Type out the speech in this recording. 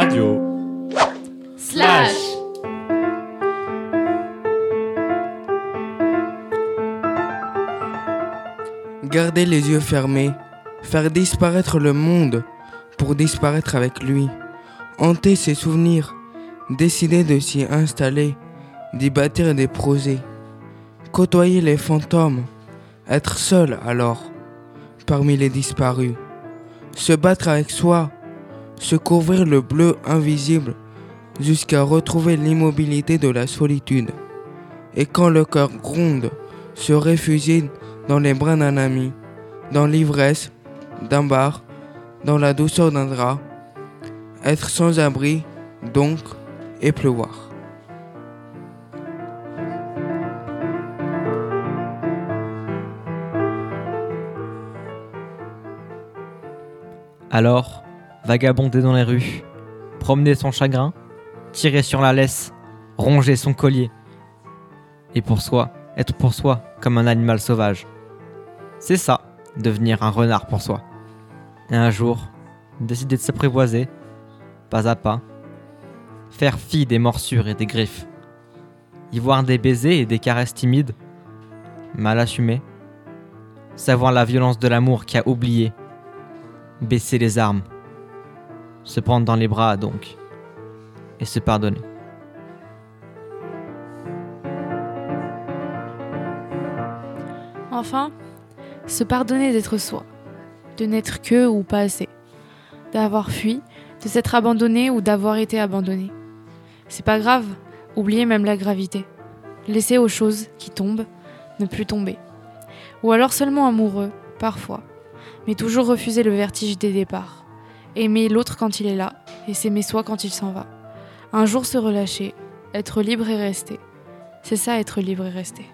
Radio. Slash. Garder les yeux fermés, faire disparaître le monde pour disparaître avec lui, hanter ses souvenirs, décider de s'y installer, d'y bâtir des projets, côtoyer les fantômes, être seul alors, parmi les disparus, se battre avec soi, se couvrir le bleu invisible jusqu'à retrouver l'immobilité de la solitude. Et quand le cœur gronde, se réfugier dans les bras d'un ami, dans l'ivresse d'un bar, dans la douceur d'un drap, être sans abri, donc, et pleuvoir. Alors, vagabonder dans les rues, promener son chagrin, tirer sur la laisse, ronger son collier. Et pour soi, être pour soi comme un animal sauvage. C'est ça, devenir un renard pour soi. Et un jour, décider de s'apprivoiser, pas à pas, faire fi des morsures et des griffes, y voir des baisers et des caresses timides, mal assumées, savoir la violence de l'amour qui a oublié, baisser les armes, se prendre dans les bras donc, et se pardonner. Enfin, se pardonner d'être soi, de n'être que ou pas assez, d'avoir fui, de s'être abandonné ou d'avoir été abandonné. C'est pas grave, oublier même la gravité. Laisser aux choses qui tombent ne plus tomber. Ou alors seulement amoureux, parfois, mais toujours refuser le vertige des départs. Aimer l'autre quand il est là et s'aimer soi quand il s'en va. Un jour se relâcher, être libre et rester. C'est ça être libre et rester.